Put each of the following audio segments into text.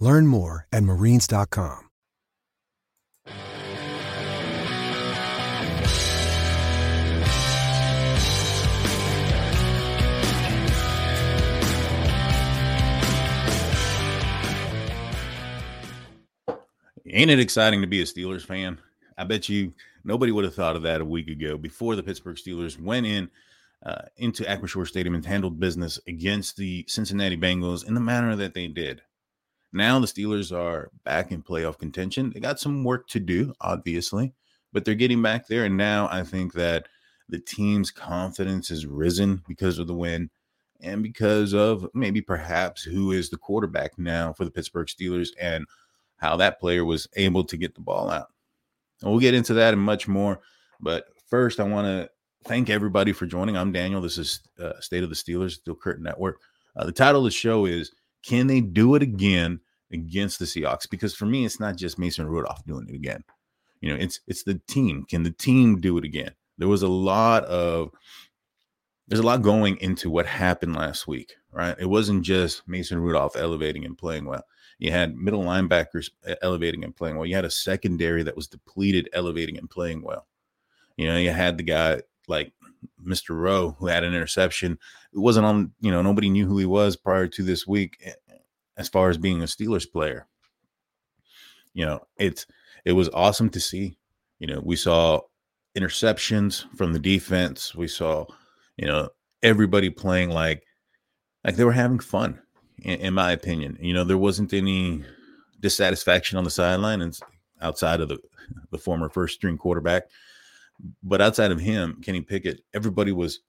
Learn more at marines.com. Ain't it exciting to be a Steelers fan? I bet you nobody would have thought of that a week ago before the Pittsburgh Steelers went in uh, into Acrisure Stadium and handled business against the Cincinnati Bengals in the manner that they did. Now the Steelers are back in playoff contention. They got some work to do, obviously, but they're getting back there. And now I think that the team's confidence has risen because of the win and because of maybe perhaps who is the quarterback now for the Pittsburgh Steelers and how that player was able to get the ball out. And we'll get into that and much more. But first, I want to thank everybody for joining. I'm Daniel. This is uh, State of the Steelers, Steel Curtain Network. Uh, the title of the show is Can They Do It Again Against the Seahawks? Because for me, it's not just Mason Rudolph doing it again. You know, it's it's the team. Can the team do it again? There was a lot of there's a lot going into what happened last week, right? It wasn't just Mason Rudolph elevating and playing well. You had middle linebackers elevating and playing well. You had a secondary that was depleted, elevating and playing well. You know, you had the guy like Mr. Rowe who had an interception. It wasn't on, you know, nobody knew who he was prior to this week eh, as far as being a Steelers player. You know, it's it was awesome to see. You know, we saw interceptions from the defense. We saw, you know, everybody playing like like they were having fun in, in my opinion. You know, there wasn't any dissatisfaction on the sideline and outside of the the former first string quarterback. But outside of him, Kenny Pickett, everybody was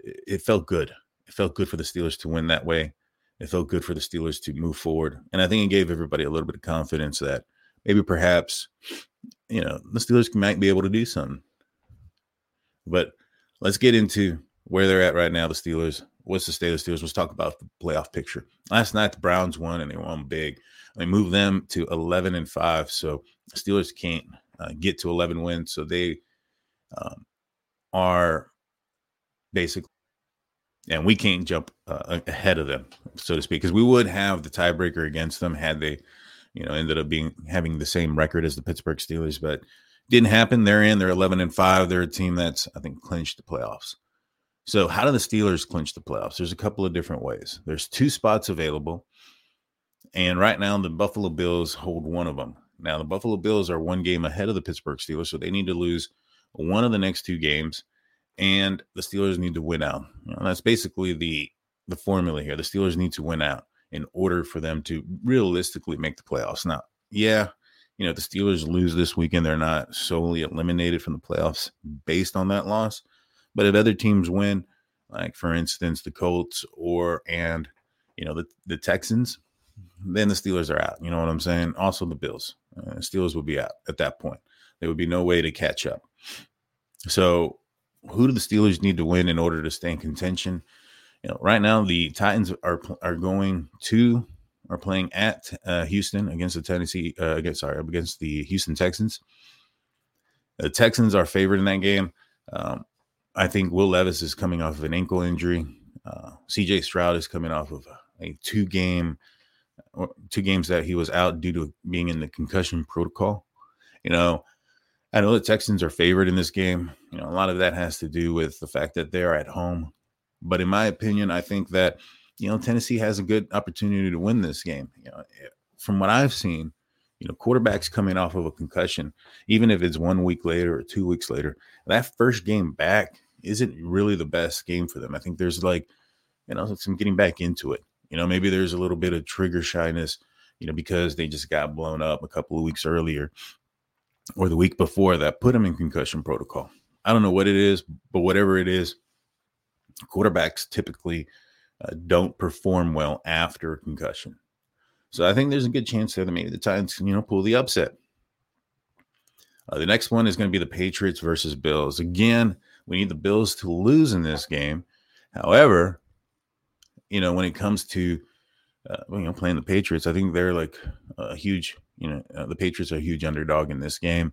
it felt good. It felt good for the Steelers to win that way. It felt good for the Steelers to move forward. And I think it gave everybody a little bit of confidence that maybe perhaps, you know, the Steelers might be able to do something. But let's get into where they're at right now, the Steelers what's the state of the Steelers? Let's talk about the playoff picture. Last night the Browns won and they won big. They moved them to 11 and five, so Steelers can't uh, get to 11 wins, so they um, are basically, and we can't jump uh, ahead of them, so to speak, because we would have the tiebreaker against them had they, you know, ended up being having the same record as the Pittsburgh Steelers, but didn't happen. They're in. They're 11 and five. They're a team that's I think clinched the playoffs. So, how do the Steelers clinch the playoffs? There's a couple of different ways. There's two spots available. And right now, the Buffalo Bills hold one of them. Now, the Buffalo Bills are one game ahead of the Pittsburgh Steelers, so they need to lose one of the next two games, and the Steelers need to win out. You know, that's basically the the formula here. The Steelers need to win out in order for them to realistically make the playoffs. Now, yeah, you know, the Steelers lose this weekend, they're not solely eliminated from the playoffs based on that loss. But if other teams win, like for instance the Colts or and you know the the Texans, then the Steelers are out. You know what I'm saying? Also the Bills, uh, Steelers would be out at that point. There would be no way to catch up. So, who do the Steelers need to win in order to stay in contention? You know, right now the Titans are are going to are playing at uh, Houston against the Tennessee uh, against sorry against the Houston Texans. The Texans are favored in that game. Um, I think Will Levis is coming off of an ankle injury. Uh, CJ Stroud is coming off of a two game, two games that he was out due to being in the concussion protocol. You know, I know the Texans are favored in this game. You know, a lot of that has to do with the fact that they're at home. But in my opinion, I think that you know Tennessee has a good opportunity to win this game. You know, eh, from what I've seen, you know, quarterbacks coming off of a concussion, even if it's one week later or two weeks later, that first game back isn't really the best game for them. I think there's like, you know, some getting back into it. You know, maybe there's a little bit of trigger shyness, you know, because they just got blown up a couple of weeks earlier or the week before that put them in concussion protocol. I don't know what it is, but whatever it is, quarterbacks typically uh, don't perform well after concussion. So I think there's a good chance there that maybe the Titans can, you know, pull the upset. Uh, the next one is going to be the Patriots versus Bills. Again, we need the Bills to lose in this game. However, you know, when it comes to uh, you know playing the Patriots, I think they're like a huge. You know, uh, the Patriots are a huge underdog in this game.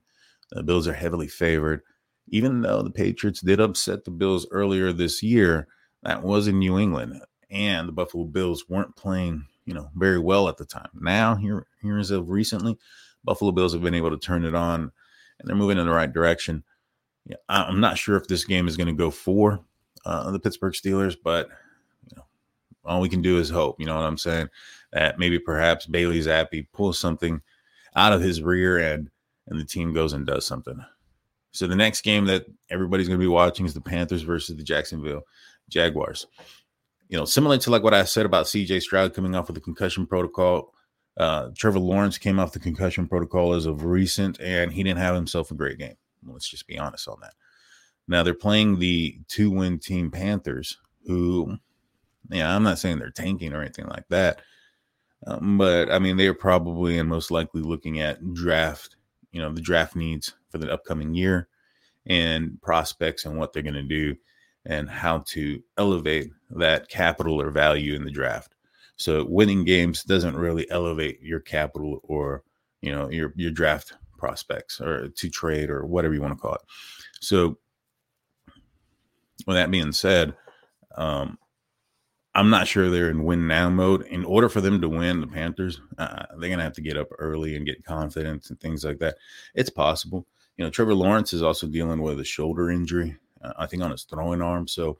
The Bills are heavily favored, even though the Patriots did upset the Bills earlier this year. That was in New England, and the Buffalo Bills weren't playing, you know, very well at the time. Now, here, here as of recently, Buffalo Bills have been able to turn it on, and they're moving in the right direction yeah, I'm not sure if this game is going to go for uh, the Pittsburgh Steelers, but you know, all we can do is hope. You know what I'm saying? That maybe perhaps Bailey Zappe pulls something out of his rear end, and the team goes and does something. So the next game that everybody's going to be watching is the Panthers versus the Jacksonville Jaguars. You know, similar to like what I said about CJ Stroud coming off with the concussion protocol. Uh, Trevor Lawrence came off the concussion protocol as of recent, and he didn't have himself a great game. Let's just be honest on that. Now they're playing the two win team Panthers, who, yeah, I'm not saying they're tanking or anything like that. Um, but I mean, they're probably and most likely looking at draft, you know, the draft needs for the upcoming year and prospects and what they're going to do and how to elevate that capital or value in the draft. So winning games doesn't really elevate your capital or, you know, your, your draft prospects or to trade or whatever you want to call it. So, with that being said, um, I'm not sure they're in win now mode. In order for them to win, the Panthers, uh, they're gonna have to get up early and get confidence and things like that. It's possible. You know, Trevor Lawrence is also dealing with a shoulder injury, uh, I think on his throwing arm. So,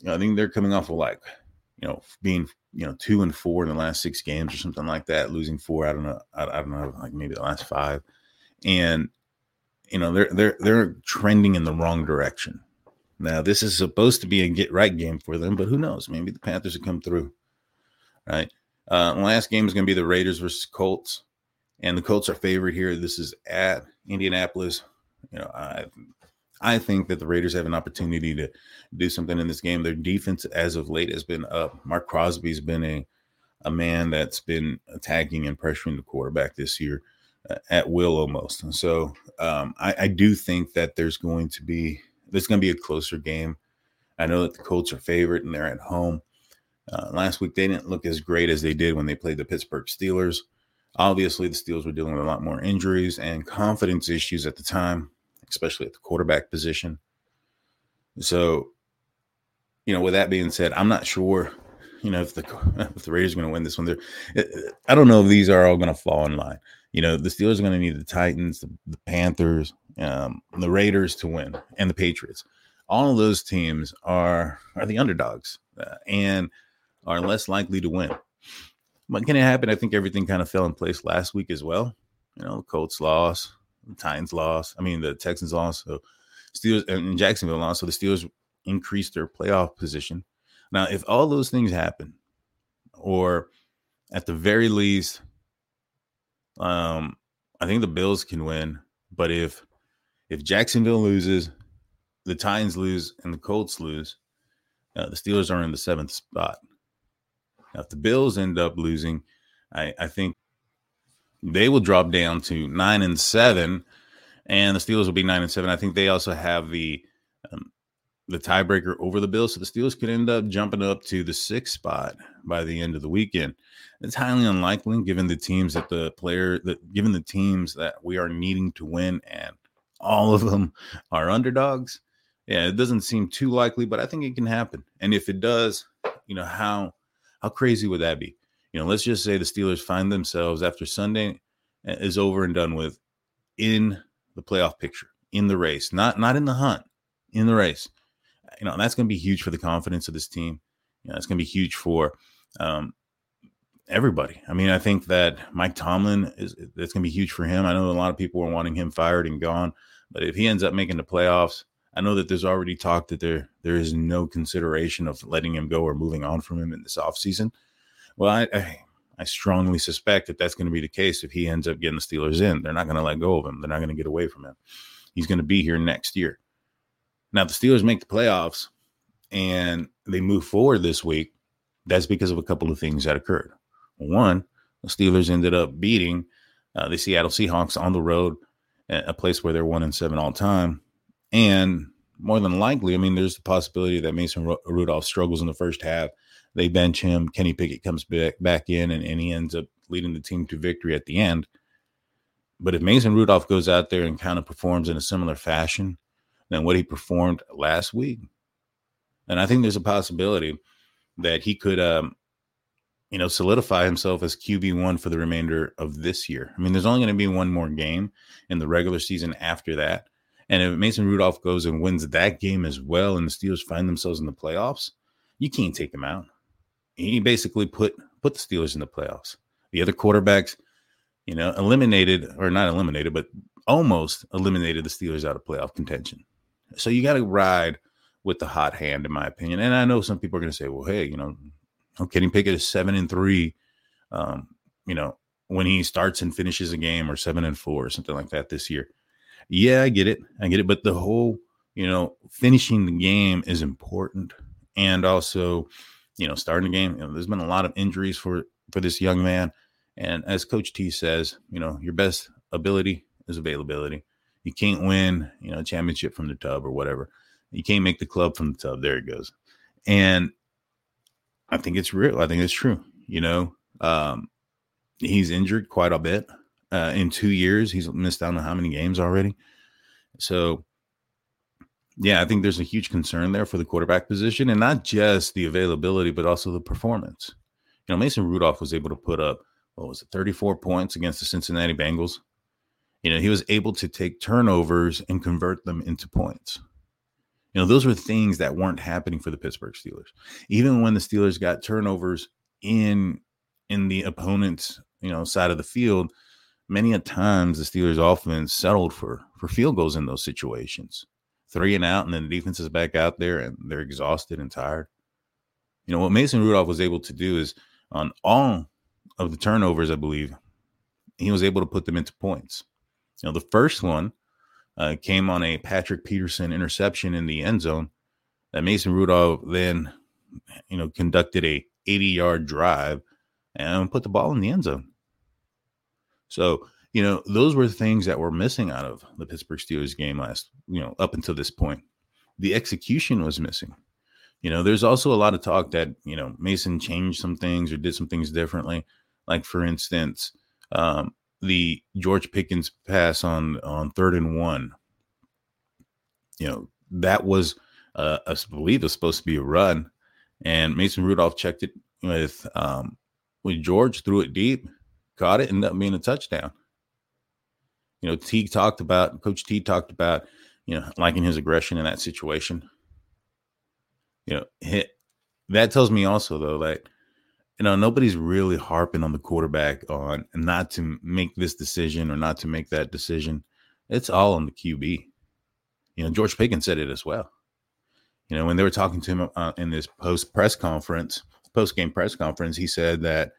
you know, I think they're coming off of like, you know, being you know two and four in the last six games or something like that, losing four. I don't know. I, I don't know, like maybe the last five and you know they're they're they're trending in the wrong direction. Now this is supposed to be a get right game for them, but who knows? Maybe the Panthers will come through. Right. Uh, last game is going to be the Raiders versus Colts, and the Colts are favored here. This is at Indianapolis. You know, I I think that the Raiders have an opportunity to do something in this game. Their defense, as of late, has been up. Maxx Crosby's been a a man that's been attacking and pressuring the quarterback this year at will almost. And so um, I, I, do think that there's going to be there's going to be a closer game. I know that the Colts are favorite and they're at home. Uh, last week they didn't look as great as they did when they played the Pittsburgh Steelers. Obviously, the Steelers were dealing with a lot more injuries and confidence issues at the time, especially at the quarterback position. So, you know, with that being said, I'm not sure, you know, if the if the Raiders are going to win this one. There, I don't know if these are all going to fall in line you know, the Steelers are going to need the Titans, the, the Panthers, um, the Raiders to win, and the Patriots. All of those teams are are the underdogs uh, and are less likely to win. But can it happen? I think everything kind of fell in place last week as well. You know, Colts lost, Titans lost. I mean, the Texans lost. So Steelers and Jacksonville lost. So the Steelers increased their playoff position. Now, if all those things happen, or at the very least, um, I think the Bills can win, but if if Jacksonville loses, the Titans lose, and the Colts lose, uh, the Steelers are in the seventh spot. Now, if the Bills end up losing, I, I think they will drop down to nine and seven, and the Steelers will be nine and seven. I think they also have the um, the tiebreaker over the Bills, so the Steelers could end up jumping up to the sixth spot by the end of the weekend. It's highly unlikely, given the teams that the player that given the teams that we are needing to win, and all of them are underdogs. Yeah, it doesn't seem too likely, but I think it can happen. And if it does, you know how how crazy would that be? You know, let's just say the Steelers find themselves after Sunday uh, is over and done with in the playoff picture, in the race, not not in the hunt, in the race. You know, that's going to be huge for the confidence of this team. You know, it's going to be huge for um, everybody. I mean, I think that Mike Tomlin is that's going to be huge for him. I know a lot of people are wanting him fired and gone, but if he ends up making the playoffs, I know that there's already talk that there there is no consideration of letting him go or moving on from him in this offseason. Well, I, I, I strongly suspect that that's going to be the case if he ends up getting the Steelers in. They're not going to let go of him. They're not going to get away from him. He's going to be here next year. Now, the Steelers make the playoffs and they move forward this week. That's because of a couple of things that occurred. One, the Steelers ended up beating uh, the Seattle Seahawks on the road, a place where they're one and seven all time. And more than likely, I mean, there's the possibility that Mason Rudolph struggles in the first half. They bench him. Kenny Pickett comes back back in, and, and he ends up leading the team to victory at the end. But if Mason Rudolph goes out there and kind of performs in a similar fashion than what he performed last week, and I think there's a possibility that he could um, you know, solidify himself as QB1 for the remainder of this year. I mean, there's only going to be one more game in the regular season after that. And if Mason Rudolph goes and wins that game as well, and the Steelers find themselves in the playoffs, you can't take him out. He basically put put the Steelers in the playoffs. The other quarterbacks, you know, eliminated or not eliminated, but almost eliminated the Steelers out of playoff contention. So you got to ride with the hot hand, in my opinion. And I know some people are going to say, "Well, hey, you know, Kenny Pickett is seven and three. Um, you know, when he starts and finishes a game, or seven and four, or something like that this year. Yeah, I get it. I get it. But the whole, you know, finishing the game is important, and also, you know, starting the game. You know, there's been a lot of injuries for for this young man, and as Coach T says, you know, your best ability is availability. You can't win, you know, championship from the tub or whatever. You can't make the club from the tub. There it goes. And I think it's real. I think it's true. You know, um, he's injured quite a bit. Uh, in two years, he's missed out on how many games already. So, yeah, I think there's a huge concern there for the quarterback position, and not just the availability, but also the performance. You know, Mason Rudolph was able to put up what was it, 34 points against the Cincinnati Bengals. You know, he was able to take turnovers and convert them into points. You know, those were things that weren't happening for the Pittsburgh Steelers. Even when the Steelers got turnovers in in the opponent's, you know, side of the field, many a times the Steelers often settled for for field goals in those situations. Three and out, and then the defense is back out there and they're exhausted and tired. You know, what Mason Rudolph was able to do is on all of the turnovers, I believe, he was able to put them into points. You know, the first one uh, came on a Patrick Peterson interception in the end zone. That Mason Rudolph then, you know, conducted a 80 yard drive and put the ball in the end zone. So, you know, those were things that were missing out of the Pittsburgh Steelers game last, you know, up until this point. The execution was missing. You know, there's also a lot of talk that, you know, Mason changed some things or did some things differently. Like, for instance, um, the George Pickens pass on on third and one. You know that was uh, I believe it was supposed to be a run, and Mason Rudolph checked it with um, with George, threw it deep, caught it, ended up being a touchdown. You know, T talked about Coach T talked about you know liking his aggression in that situation. You know, hit, that tells me also though that you know, nobody's really harping on the quarterback on not to make this decision or not to make that decision. It's all on the QB. You know, George Pickens said it as well. You know, when they were talking to him uh, in this post press conference, post game press conference, he said that,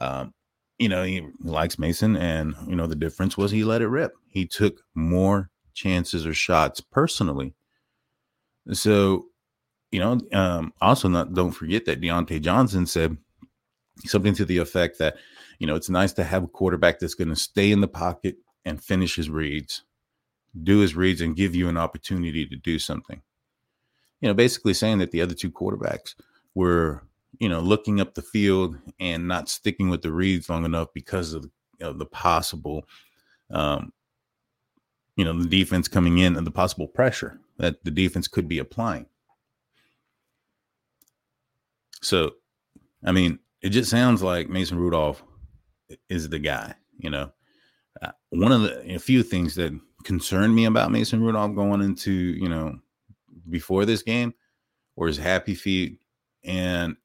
um, you know, he likes Mason, and you know, the difference was he let it rip. He took more chances or shots personally. So, you know, um, also not don't forget that Diontae Johnson said something to the effect that, you know, it's nice to have a quarterback that's going to stay in the pocket and finish his reads, do his reads, and give you an opportunity to do something. You know, basically saying that the other two quarterbacks were you know, looking up the field and not sticking with the reads long enough because of you know, the possible, um, you know, the defense coming in and the possible pressure that the defense could be applying. So, I mean, it just sounds like Mason Rudolph is the guy. You know, uh, one of the a few things that concerned me about Mason Rudolph going into you know before this game were his happy feet and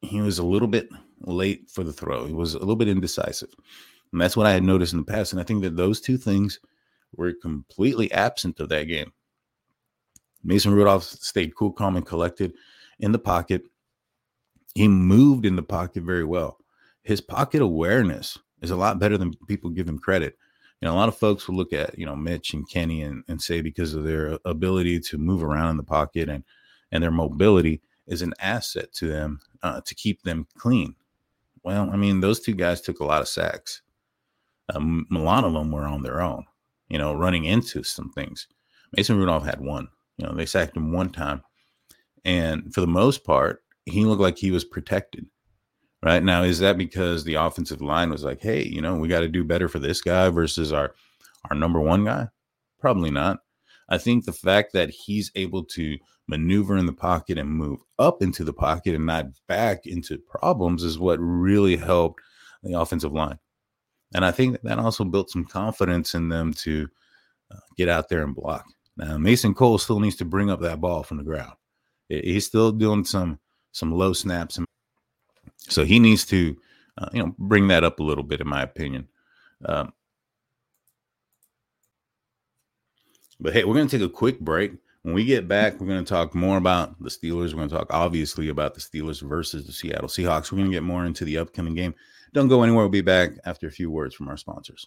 he was a little bit late for the throw. He was a little bit indecisive. And that's what I had noticed in the past. And I think that those two things were completely absent of that game. Mason Rudolph stayed cool, calm, and collected in the pocket. He moved in the pocket very well. His pocket awareness is a lot better than people give him credit. You know, a lot of folks will look at, you know, Mitch and Kenny and, and say because of their ability to move around in the pocket and and their mobility is an asset to them uh, to keep them clean. Well, I mean, those two guys took a lot of sacks. Um, a lot of them were on their own, you know, running into some things. Mason Rudolph had one. You know, they sacked him one time. And for the most part, he looked like he was protected. Right now, is that because the offensive line was like, hey, you know, we got to do better for this guy versus our our number one guy? Probably not. I think the fact that he's able to maneuver in the pocket and move up into the pocket and not back into problems is what really helped the offensive line. And I think that also built some confidence in them to uh, get out there and block. Now Mason Cole still needs to bring up that ball from the ground. He's still doing some some low snaps, and so he needs to uh, you know bring that up a little bit, in my opinion. Um, but hey, we're going to take a quick break. When we get back, we're going to talk more about the Steelers. We're going to talk obviously about the Steelers versus the Seattle Seahawks. We're going to get more into the upcoming game. Don't go anywhere. We'll be back after a few words from our sponsors.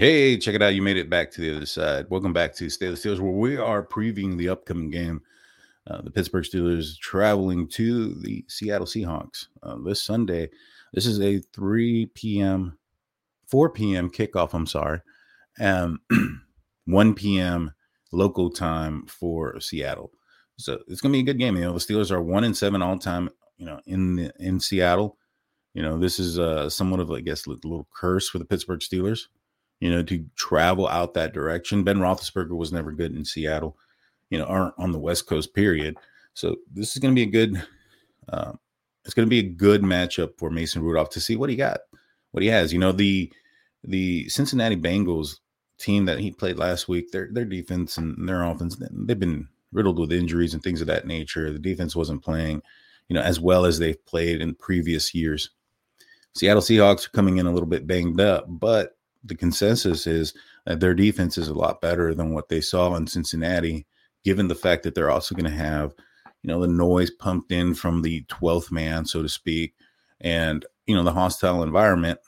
Hey, check it out. You made it back to the other side. Welcome back to State of the Steelers, where we are previewing the upcoming game. Uh, the Pittsburgh Steelers traveling to the Seattle Seahawks uh, this Sunday. This is a 3 p.m., 4 p.m. kickoff. I'm sorry. Um, 1 p.m. local time for Seattle. So it's going to be a good game. You know, the Steelers are one and seven all time, you know, in the, in Seattle. You know, this is uh, somewhat of, I guess, a little curse for the Pittsburgh Steelers you know, to travel out that direction. Ben Roethlisberger was never good in Seattle, you know, or on the West Coast, period. So this is going to be a good, uh, it's going to be a good matchup for Mason Rudolph to see what he got, what he has. You know, the the Cincinnati Bengals team that he played last week, their their defense and their offense, they've been riddled with injuries and things of that nature. The defense wasn't playing, you know, as well as they've played in previous years. Seattle Seahawks are coming in a little bit banged up, but the consensus is that their defense is a lot better than what they saw in Cincinnati, given the fact that they're also going to have, you know, the noise pumped in from the 12th man, so to speak, and, you know, the hostile environment.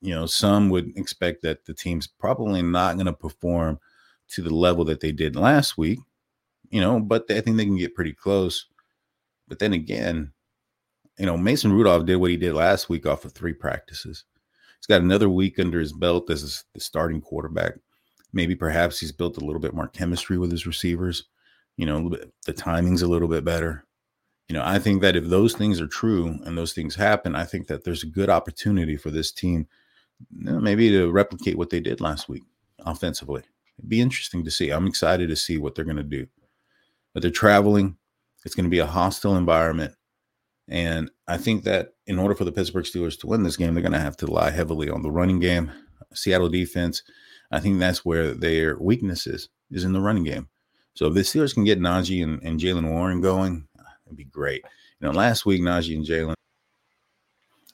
You know, some would expect that the team's probably not going to perform to the level that they did last week, you know, but I think they can get pretty close. But then again, you know, Mason Rudolph did what he did last week off of three practices. He's got another week under his belt as the starting quarterback. Maybe perhaps he's built a little bit more chemistry with his receivers. You know, bit, the timing's a little bit better. You know, I think that if those things are true and those things happen, I think that there's a good opportunity for this team you know, maybe to replicate what they did last week offensively. It'd be interesting to see. I'm excited to see what they're going to do. But they're traveling. It's going to be a hostile environment. And I think that in order for the Pittsburgh Steelers to win this game, they're going to have to rely heavily on the running game. Seattle defense, I think that's where their weakness is, is in the running game. So if the Steelers can get Najee and, and Jaylen Warren going, it'd be great. You know, last week, Najee and Jaylen,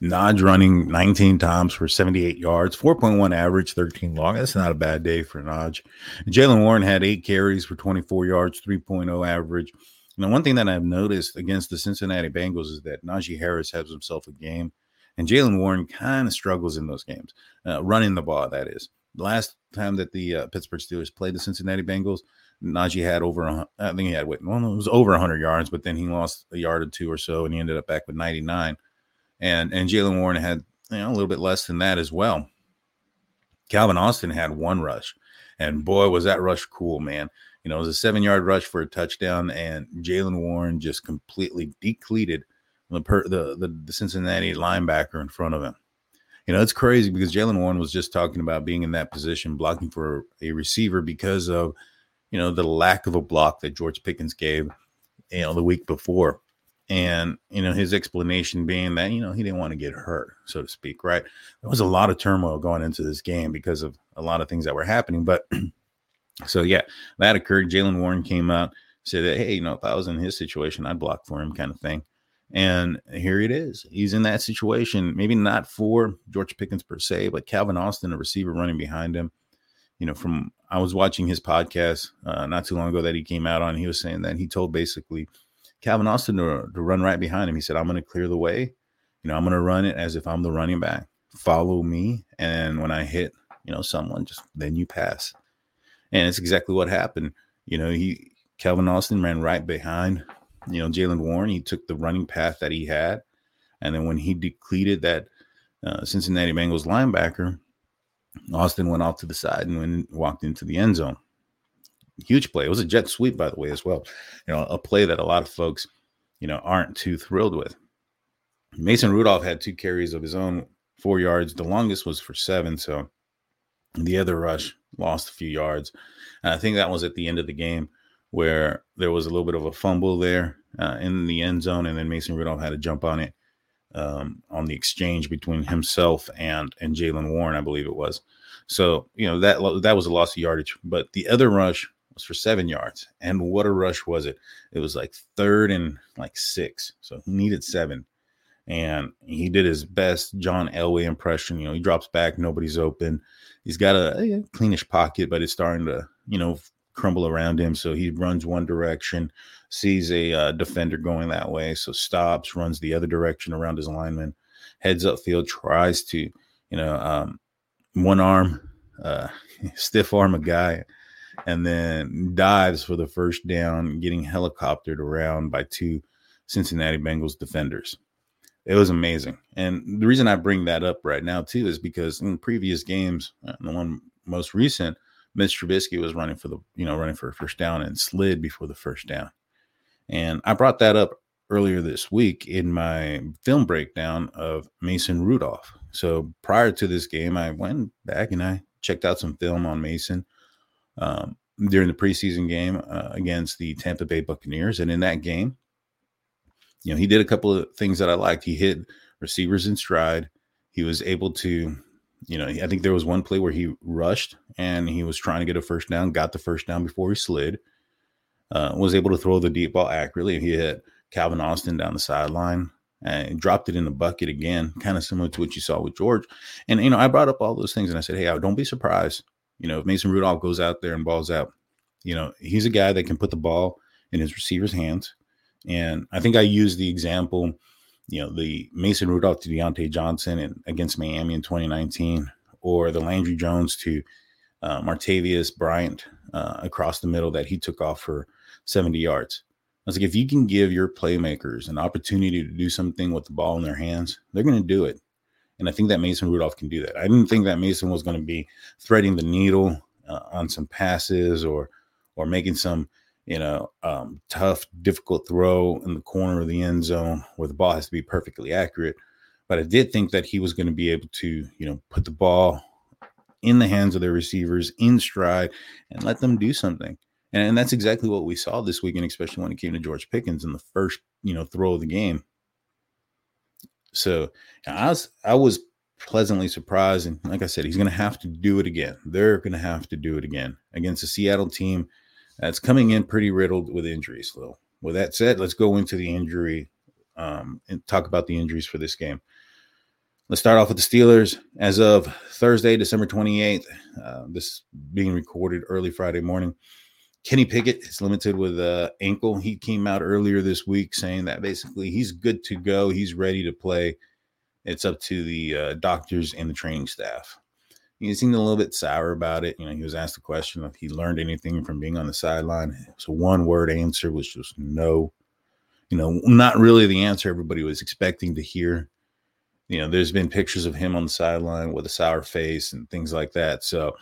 Najee running 19 times for 78 yards, 4.1 average, 13 long. That's not a bad day for Najee. Jaylen Warren had eight carries for 24 yards, 3.0 average. Now, one thing that I've noticed against the Cincinnati Bengals is that Najee Harris has himself a game, and Jaylen Warren kind of struggles in those games, uh, running the ball. That is, last time that the uh, Pittsburgh Steelers played the Cincinnati Bengals, Najee had over, I think he had, wait, well, it was over 100 yards, but then he lost a yard or two or so, and he ended up back with 99. And and Jaylen Warren had you know a little bit less than that as well. Calvin Austin had one rush, and boy was that rush cool, man. You know, it was a seven yard rush for a touchdown, and Jaylen Warren just completely decleated the, the, the, the Cincinnati linebacker in front of him. You know, it's crazy because Jaylen Warren was just talking about being in that position, blocking for a receiver because of, you know, the lack of a block that George Pickens gave, you know, the week before. And, you know, his explanation being that, you know, he didn't want to get hurt, so to speak, right? There was a lot of turmoil going into this game because of a lot of things that were happening. But So yeah, that occurred. Jaylen Warren came out, said that, hey, you know, if I was in his situation, I'd block for him, kind of thing. And here it is. He's in that situation. Maybe not for George Pickens per se, but Calvin Austin, a receiver running behind him. You know, from I was watching his podcast uh, not too long ago that he came out on. He was saying that he told basically Calvin Austin to, to run right behind him. He said, "I'm going to clear the way. You know, I'm going to run it as if I'm the running back. Follow me, and when I hit, you know, someone, just then you pass." And it's exactly what happened. You know, he Calvin Austin ran right behind, you know, Jaylen Warren. He took the running path that he had. And then when he depleted that uh, Cincinnati Bengals linebacker, Austin went off to the side and went, walked into the end zone. Huge play. It was a jet sweep, by the way, as well. You know, a play that a lot of folks, you know, aren't too thrilled with. Mason Rudolph had two carries of his own four yards. The longest was for seven. So the other rush lost a few yards. And I think that was at the end of the game where there was a little bit of a fumble there uh, in the end zone, and then Mason Rudolph had to jump on it um, on the exchange between himself and and Jaylen Warren, I believe it was. So you know that that was a loss of yardage. But the other rush was for seven yards, and what a rush was it! It was like third and like six, so he needed seven, and he did his best John Elway impression. You know, he drops back, nobody's open. He's got a, a cleanish pocket, but it's starting to you know crumble around him. So he runs one direction, sees a uh, defender going that way, so stops, runs the other direction around his lineman, heads upfield, tries to, you know, um, one arm, uh, stiff arm a guy, and then dives for the first down, getting helicoptered around by two Cincinnati Bengals defenders. It was amazing. And the reason I bring that up right now, too, is because in previous games, uh, the one most recent, Mitch Trubisky was running for the, you know, running for a first down and slid before the first down. And I brought that up earlier this week in my film breakdown of Mason Rudolph. So prior to this game, I went back and I checked out some film on Mason um, during the preseason game uh, against the Tampa Bay Buccaneers. And in that game, you know, he did a couple of things that I liked. He hit receivers in stride. He was able to you know, I think there was one play where he rushed and he was trying to get a first down, got the first down before he slid, uh, was able to throw the deep ball accurately. He hit Calvin Austin down the sideline and dropped it in the bucket again, kind of similar to what you saw with George. And, you know, I brought up all those things and I said, hey, don't be surprised. You know, if Mason Rudolph goes out there and balls out, you know, he's a guy that can put the ball in his receiver's hands. And I think I used the example you know, the Mason Rudolph to Diontae Johnson and against Miami in 2019, or the Landry Jones to uh, Martavis Bryant uh, across the middle that he took off for 70 yards. I was like, if you can give your playmakers an opportunity to do something with the ball in their hands, they're going to do it. And I think that Mason Rudolph can do that. I didn't think that Mason was going to be threading the needle uh, on some passes or or making some you know, um, tough, difficult throw in the corner of the end zone where the ball has to be perfectly accurate. But I did think that he was going to be able to, you know, put the ball in the hands of their receivers in stride and let them do something. And, and that's exactly what we saw this weekend, especially when it came to George Pickens in the first, you know, throw of the game. So I was I was pleasantly surprised. And like I said, he's going to have to do it again. They're going to have to do it again against a Seattle team that's coming in pretty riddled with injuries, though. With that said, let's go into the injury um, and talk about the injuries for this game. Let's start off with the Steelers. As of Thursday, December 28th, uh, this being recorded early Friday morning, Kenny Pickett is limited with an ankle. He came out earlier this week saying that basically he's good to go. He's ready to play. It's up to the uh, doctors and the training staff he seemed a little bit sour about it. You know, he was asked the question if he learned anything from being on the sideline. So one word answer was just no. You know, not really the answer everybody was expecting to hear. You know, there's been pictures of him on the sideline with a sour face and things like that. So,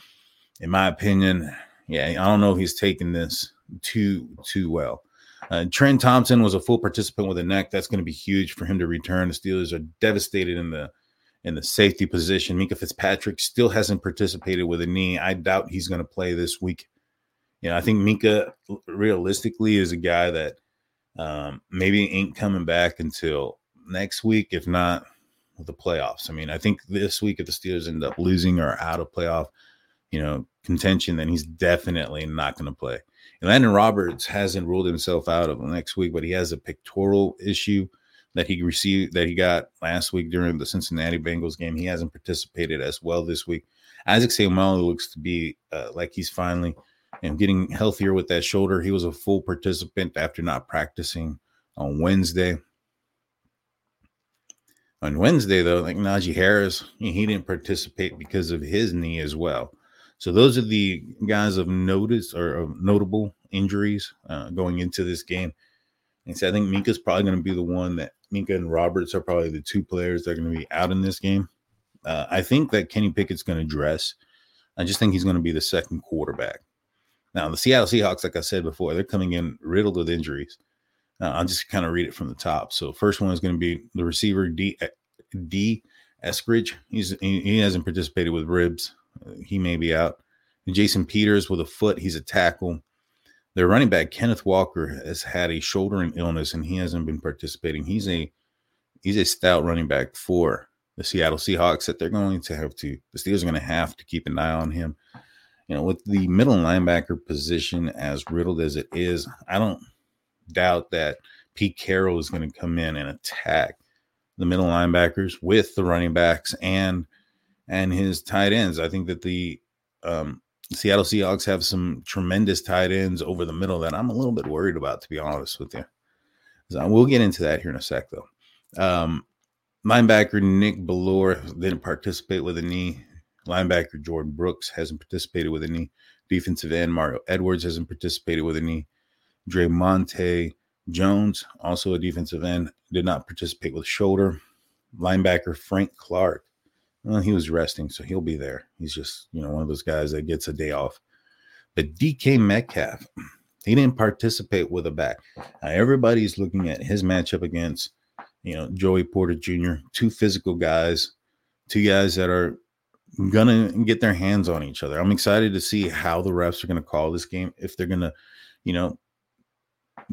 in my opinion, yeah, I don't know if he's taking this too too well. Uh, Trent Thompson was a full participant with a neck. That's going to be huge for him to return. The Steelers are devastated in the in the safety position. Minkah Fitzpatrick still hasn't participated with a knee. I doubt he's going to play this week. You know, I think Minkah realistically is a guy that um, maybe ain't coming back until next week, if not the playoffs. I mean, I think this week if the Steelers end up losing or out of playoff, you know, contention, then he's definitely not going to play. And Landon Roberts hasn't ruled himself out of next week, but he has a pectoral issue that he received that he got last week during the Cincinnati Bengals game. He hasn't participated as well this week. Isaac Seumalo looks to be uh, like he's finally and getting healthier with that shoulder. He was a full participant after not practicing on Wednesday. On Wednesday, though, like Najee Harris, he didn't participate because of his knee as well. So those are the guys of notice or of notable injuries uh, going into this game. And so I think Minkah's probably going to be the one that Minkah and Roberts are probably the two players that are going to be out in this game. Uh, I think that Kenny Pickett's going to dress. I just think he's going to be the second quarterback. Now, the Seattle Seahawks, like I said before, they're coming in riddled with injuries. Uh, I'll just kind of read it from the top. So, first one is going to be the receiver D, Dee Eskridge, he's he, he hasn't participated with ribs. Uh, he may be out. And Jason Peters with a foot, he's a tackle. Their running back Kenneth Walker has had a shoulder and illness, and he hasn't been participating. He's a he's a stout running back for the Seattle Seahawks that they're going to have to the Steelers are going to have to keep an eye on him. You know, with the middle linebacker position as riddled as it is, I don't doubt that Pete Carroll is going to come in and attack the middle linebackers with the running backs and and his tight ends. I think that the um, Seattle Seahawks have some tremendous tight ends over the middle that I'm a little bit worried about, to be honest with you. So we'll get into that here in a sec, though. Um, linebacker Nick Bellore didn't participate with a knee. Linebacker Jordyn Brooks hasn't participated with a knee. Defensive end Mario Edwards hasn't participated with a knee. Dre'Mont Jones, also a defensive end, did not participate with shoulder. Linebacker Frank Clark, well, he was resting, so he'll be there. He's just, you know, one of those guys that gets a day off. But DK Metcalf, he didn't participate with a back. Now, everybody's looking at his matchup against, you know, Joey Porter Jr., two physical guys, two guys that are gonna get their hands on each other. I'm excited to see how the refs are gonna call this game. If they're gonna, you know,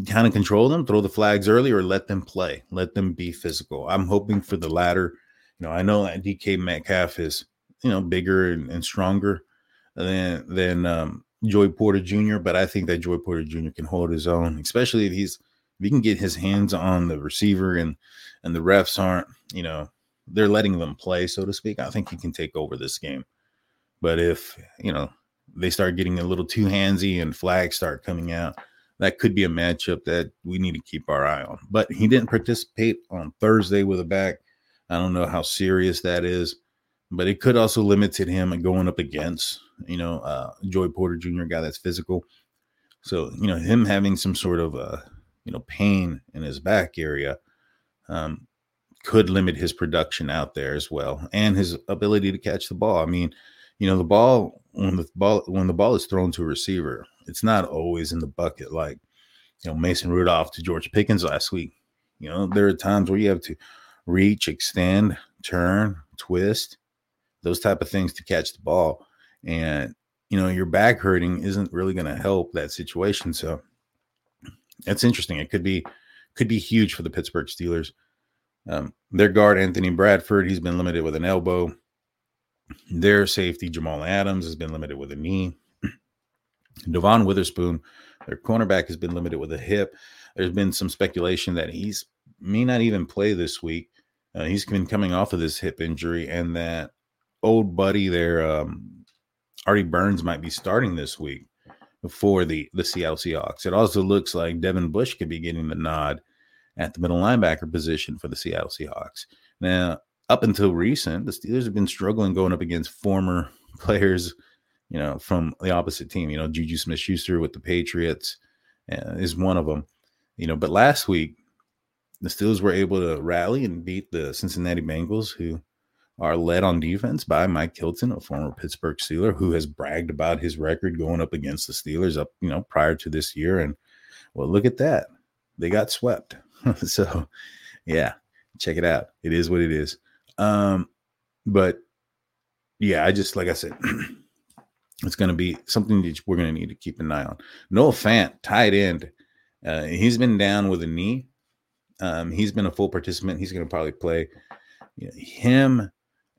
kind of control them, throw the flags early, or let them play, let them be physical. I'm hoping for the latter. You know, I know that DK Metcalf is, you know, bigger and, and stronger than than um, Joey Porter Jr., but I think that Joey Porter Jr. can hold his own, especially if he's if he can get his hands on the receiver and and the refs aren't, you know, they're letting them play, so to speak. I think he can take over this game. But if you know they start getting a little too handsy and flags start coming out, that could be a matchup that we need to keep our eye on. But he didn't participate on Thursday with a back. I don't know how serious that is, but it could also limited him going up against, you know, uh, Joey Porter Jr., guy that's physical. So, you know, him having some sort of, uh, you know, pain in his back area um, could limit his production out there as well and his ability to catch the ball. I mean, you know, the ball when the ball when the ball is thrown to a receiver, it's not always in the bucket like you know Mason Rudolph to George Pickens last week. You know, there are times where you have to reach, extend, turn, twist, those type of things to catch the ball. And you know, your back hurting isn't really going to help that situation. So that's interesting. It could be could be huge for the Pittsburgh Steelers. Um, their guard Anthony Bradford, he's been limited with an elbow. Their safety Jamal Adams has been limited with a knee. Devon Witherspoon, their cornerback, has been limited with a hip. There's been some speculation that he's may not even play this week. Uh, he's been coming off of this hip injury, and that old buddy there, um, Artie Burns, might be starting this week for the the Seattle Seahawks. It also looks like Devin Bush could be getting the nod at the middle linebacker position for the Seattle Seahawks. Now, up until recent, the Steelers have been struggling going up against former players you know, from the opposite team. You know, Juju Smith Schuster with the Patriots uh, is one of them. You know, but last week, the Steelers were able to rally and beat the Cincinnati Bengals, who are led on defense by Mike Hilton, a former Pittsburgh Steeler, who has bragged about his record going up against the Steelers up, you know, prior to this year. And well, look at that. They got swept. so yeah, check it out. It is what it is. Um, but yeah, I just like I said, it's to be something that we're to need to keep an eye on. Noah Fant, tight end, uh, he's been down with a knee. Um, he's been a full participant. He's going to probably play. You know, him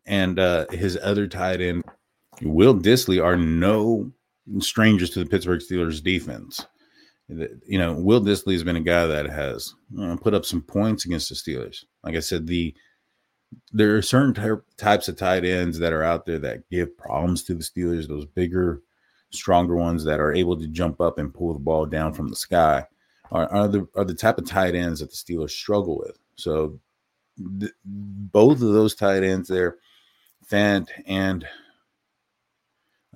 and uh, his other tight end, Will Dissly, are no strangers to the Pittsburgh Steelers defense. You know, Will Dissly has been a guy that has you know, put up some points against the Steelers. Like I said, the there are certain ty- types of tight ends that are out there that give problems to the Steelers. Those bigger, stronger ones that are able to jump up and pull the ball down from the sky are, are the are the type of tight ends that the Steelers struggle with. So th- both of those tight ends there, Fant and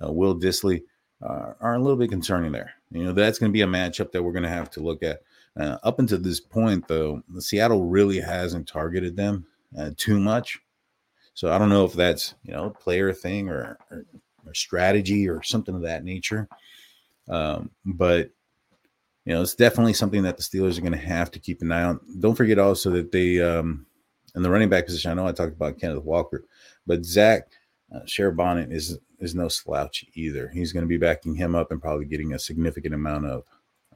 uh, Will Dissly, uh, are a little bit concerning there. You know that's going to be a matchup that we're going to have to look at. Uh, up until this point, though, Seattle really hasn't targeted them uh, too much. So I don't know if that's you know player thing or, or, or strategy or something of that nature. Um, but you know it's definitely something that the Steelers are going to have to keep an eye on. Don't forget also that they um, in the running back position, I know I talked about Kenneth Walker, but Zach uh, Charbonnet is is no slouch either. He's going to be backing him up and probably getting a significant amount of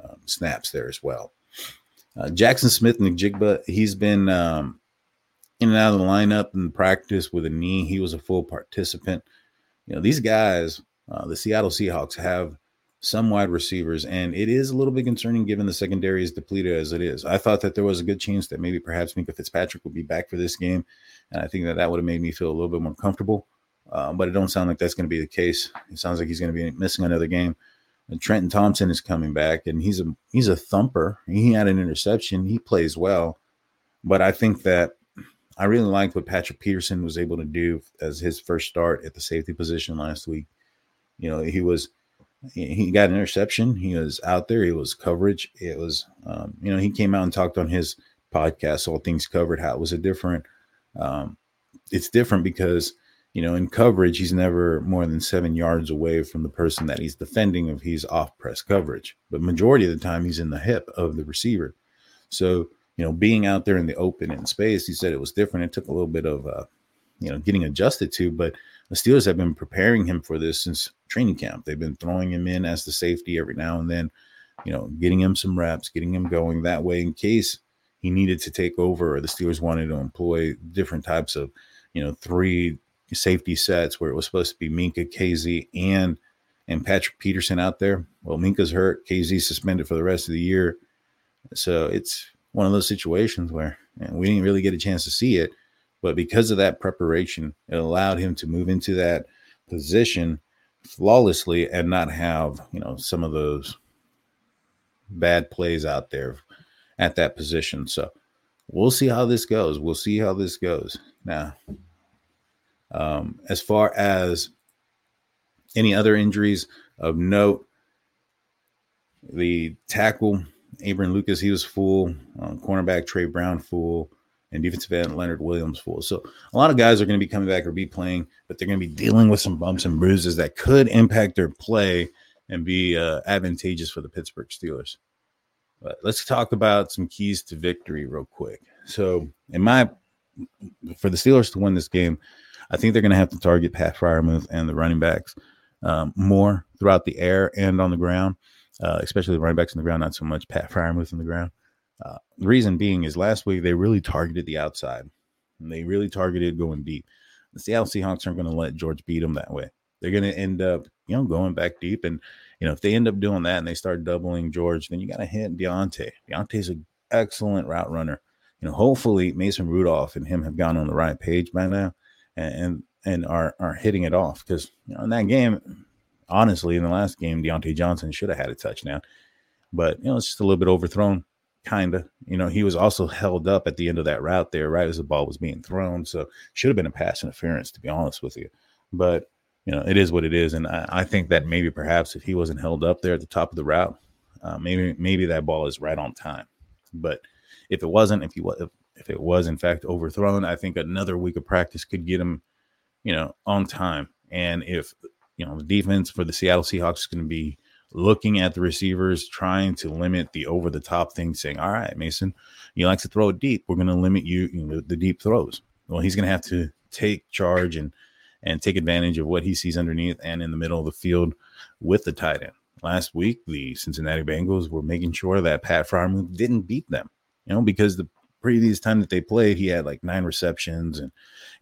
um, snaps there as well. Uh, Jaxon Smith-Njigba, he's been um, in and out of the lineup in practice with a knee. He was a full participant. You know, these guys, uh, the Seattle Seahawks have some wide receivers, and it is a little bit concerning given the secondary is depleted as it is. I thought that there was a good chance that maybe perhaps Minkah Fitzpatrick would be back for this game, and I think that that would have made me feel a little bit more comfortable. Uh, but it don't sound like that's going to be the case. It sounds like he's going to be missing another game. And Trenton Thompson is coming back, and he's a he's a thumper. He had an interception. He plays well, but I think that I really liked what Patrick Peterson was able to do as his first start at the safety position last week. You know, he was he got an interception. He was out there. It was coverage. It was, um, you know, he came out and talked on his podcast, All Things Covered, how it was a different, um, it's different because, you know, in coverage, he's never more than seven yards away from the person that he's defending if he's off press coverage. But majority of the time, he's in the hip of the receiver. So, you know, being out there in the open in space, he said it was different. It took a little bit of, uh, you know, getting adjusted to, but the Steelers have been preparing him for this since training camp. They've been throwing him in as the safety every now and then, you know, getting him some reps, getting him going that way in case he needed to take over or the Steelers wanted to employ different types of, you know, three safety sets where it was supposed to be Minkah, Kazee, and and Patrick Peterson out there. Well, Minkah's hurt, Kazee suspended for the rest of the year. So it's one of those situations where we didn't really get a chance to see it. But because of that preparation, it allowed him to move into that position flawlessly and not have, you know, some of those bad plays out there at that position. So we'll see how this goes. We'll see how this goes. Now, um, as far as any other injuries of note, the tackle, Abraham Lucas, he was full. Um, cornerback, Tre Brown, full and defensive end Leonard Williams full. So a lot of guys are going to be coming back or be playing, but they're going to be dealing with some bumps and bruises that could impact their play and be uh, advantageous for the Pittsburgh Steelers. But let's talk about some keys to victory real quick. So, in my for the Steelers to win this game, I think they're going to have to target Pat Freiermuth and the running backs um, more throughout the air and on the ground, uh, especially the running backs on the ground, not so much Pat Freiermuth on the ground. Uh, the reason being is last week they really targeted the outside. And they really targeted going deep. The Seattle Seahawks aren't going to let George beat them that way. They're going to end up, you know, going back deep. And, you know, if they end up doing that and they start doubling George, then you got to hit Diontae. Diontae's an excellent route runner. You know, hopefully Mason Rudolph and him have gone on the right page by now and and, and are are hitting it off. Because you know, in that game, honestly, in the last game, Diontae Johnson should have had a touchdown. But you know, it's just a little bit overthrown kind of. You know, he was also held up at the end of that route there, right as the ball was being thrown. So should have been a pass interference, to be honest with you. But you know, it is what it is, and I, I think that maybe perhaps if he wasn't held up there at the top of the route, uh, maybe maybe that ball is right on time. But if it wasn't, if he was, if, if it was in fact overthrown, I think another week of practice could get him, you know, on time. And if you know the defense for the Seattle Seahawks is going to be looking at the receivers, trying to limit the over the top thing, saying, All right, Mason, you like to throw it deep. We're going to limit you, you know, the deep throws. Well, he's going to have to take charge and and take advantage of what he sees underneath and in the middle of the field with the tight end. Last week, the Cincinnati Bengals were making sure that Pat Freiermuth didn't beat them, you know, because the previous time that they played, he had like nine receptions and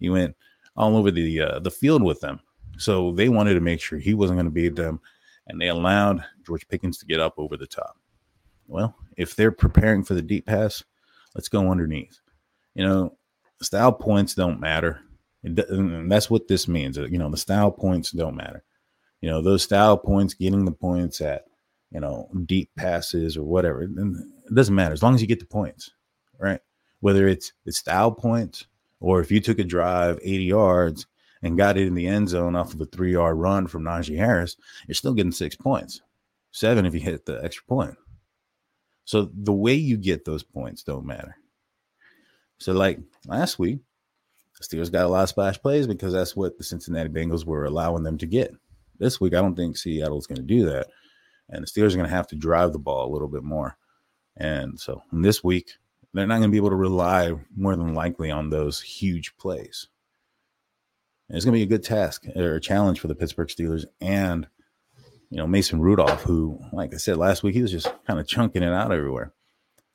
he went all over the uh, the field with them. So they wanted to make sure he wasn't going to beat them and they allowed George Pickens to get up over the top. Well, if they're preparing for the deep pass, let's go underneath. You know, style points don't matter. and that's what this means. You know, the style points don't matter. You know, those style points, getting the points at, you know, deep passes or whatever, it doesn't matter as long as you get the points, right? Whether it's the style points or if you took a drive 80 yards and got it in the end zone off of a three yard run from Najee Harris, you're still getting six points, seven if you hit the extra point. So the way you get those points don't matter. So, like last week, the Steelers got a lot of splash plays because that's what the Cincinnati Bengals were allowing them to get. This week, I don't think Seattle's going to do that. And the Steelers are going to have to drive the ball a little bit more. And so this week, they're not going to be able to rely more than likely on those huge plays. And it's going to be a good task or a challenge for the Pittsburgh Steelers and you know Mason Rudolph, who, like I said last week, he was just kind of chunking it out everywhere.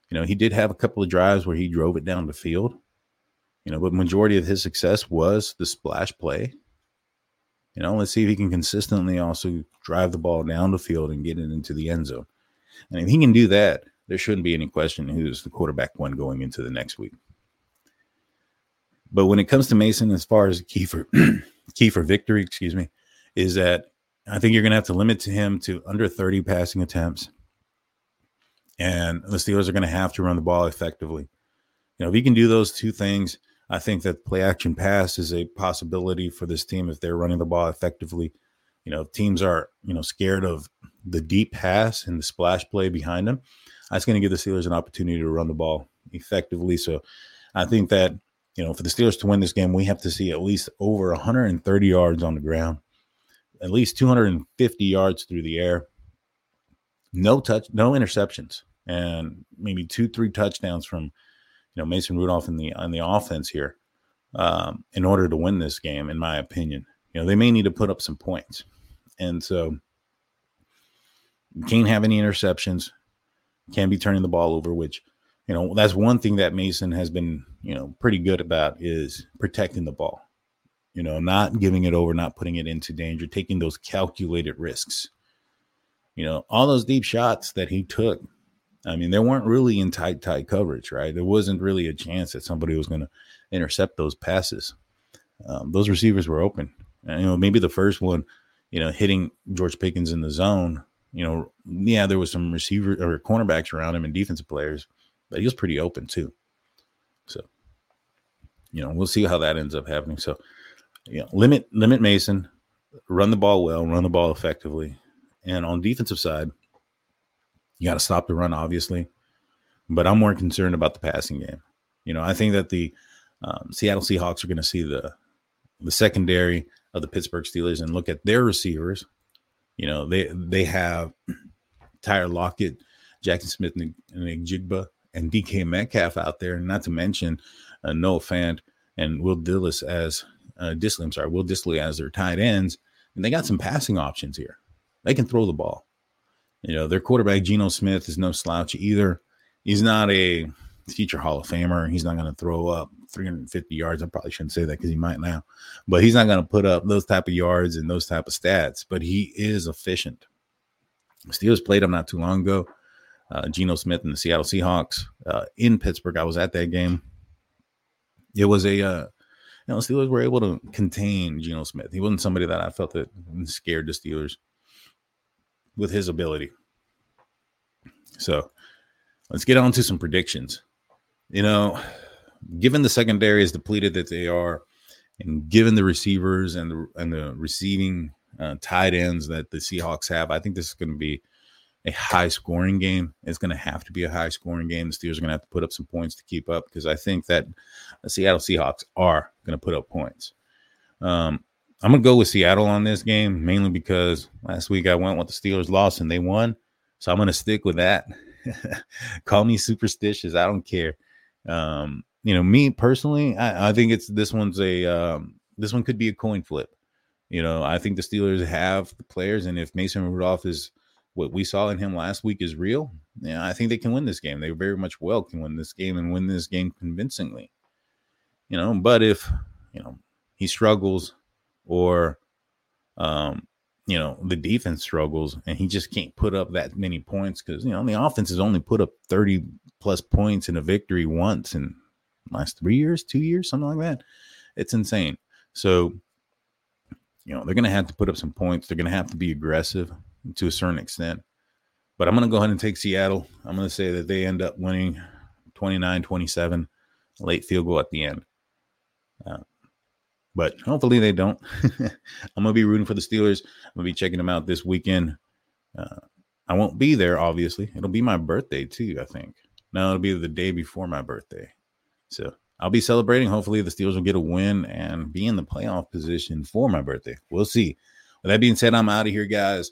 You know, he did have a couple of drives where he drove it down the field. You know, but majority of his success was the splash play. You know, let's see if he can consistently also drive the ball down the field and get it into the end zone. And if he can do that, there shouldn't be any question who's the quarterback one going into the next week. But when it comes to Mason, as far as key for key for victory, excuse me, is that I think you're going to have to limit to him to under 30 passing attempts, and the Steelers are going to have to run the ball effectively. You know, if he can do those two things, I think that play action pass is a possibility for this team if they're running the ball effectively. You know, teams are you know scared of the deep pass and the splash play behind them. That's going to give the Steelers an opportunity to run the ball effectively. So, I think that you know, for the Steelers to win this game, we have to see at least over 130 yards on the ground, at least 250 yards through the air, no touch, no interceptions, and maybe two, three touchdowns from you know Mason Rudolph in the on the offense here, um, in order to win this game. In my opinion, you know they may need to put up some points, and so can't have any interceptions, can't be turning the ball over, which you know that's one thing that Mason has been you know pretty good about is protecting the ball you know not giving it over not putting it into danger taking those calculated risks. You know all those deep shots that he took i mean they weren't really in tight tight coverage right? There wasn't really a chance that somebody was going to intercept those passes. Um, those receivers were open. And, you know maybe the first one you know hitting george pickens in the zone you know yeah there was some receiver or cornerbacks around him and defensive players but he was pretty open too. So, you know, we'll see how that ends up happening. So, you know, limit limit Mason, run the ball well, run the ball effectively, and on defensive side, you got to stop the run, obviously. But I'm more concerned about the passing game. You know, I think that the um, Seattle Seahawks are going to see the the secondary of the Pittsburgh Steelers and look at their receivers. You know, they they have Tyler Lockett, Jaxon Smith, and, Njigba and DK Metcalf out there, not to mention uh, Noah Fant and Will Dillis as uh, Dissly, I'm sorry, Will Dissly as their tight ends, and they got some passing options here. They can throw the ball. You know, their quarterback Geno Smith is no slouch either. He's not a future Hall of Famer. He's not going to throw up 350 yards. I probably shouldn't say that because he might now, but he's not going to put up those type of yards and those type of stats. But he is efficient. Steelers played him not too long ago uh, Geno Smith and the Seattle Seahawks uh, in Pittsburgh. I was at that game. It was a, uh, you know, Steelers were able to contain Geno Smith. He wasn't somebody that I felt that scared the Steelers with his ability. So let's get on to some predictions. You know, given the secondary is depleted that they are, and given the receivers and the and the receiving uh, tight ends that the Seahawks have, I think this is going to be a high scoring game. It's going to have to be a high scoring game. The Steelers are going to have to put up some points to keep up because I think that the Seattle Seahawks are going to put up points. Um, I'm going to go with Seattle on this game mainly because last week I went with the Steelers lost and they won. So I'm going to stick with that. Call me superstitious. I don't care. Um, you know, me personally, I, I think it's this one's a um, this one could be a coin flip. You know, I think the Steelers have the players, and if Mason Rudolph is what we saw in him last week is real, yeah, I think they can win this game. They very much well can win this game and win this game convincingly. You know, but if you know he struggles or um you know the defense struggles and he just can't put up that many points because you know the offense has only put up 30 plus points in a victory once in last three years two years something like that it's insane so you know they're to have to put up some points they're to have to be aggressive to a certain extent. But I'm going to go ahead and take Seattle. I'm going to say that they end up winning 29 27, late field goal at the end. Uh, but hopefully they don't. I'm going to be rooting for the Steelers. I'm going to be checking them out this weekend. Uh, I won't be there, obviously. It'll be my birthday, too, I think. No, it'll be the day before my birthday. So I'll be celebrating. Hopefully the Steelers will get a win and be in the playoff position for my birthday. We'll see. With that being said, I'm out of here, guys.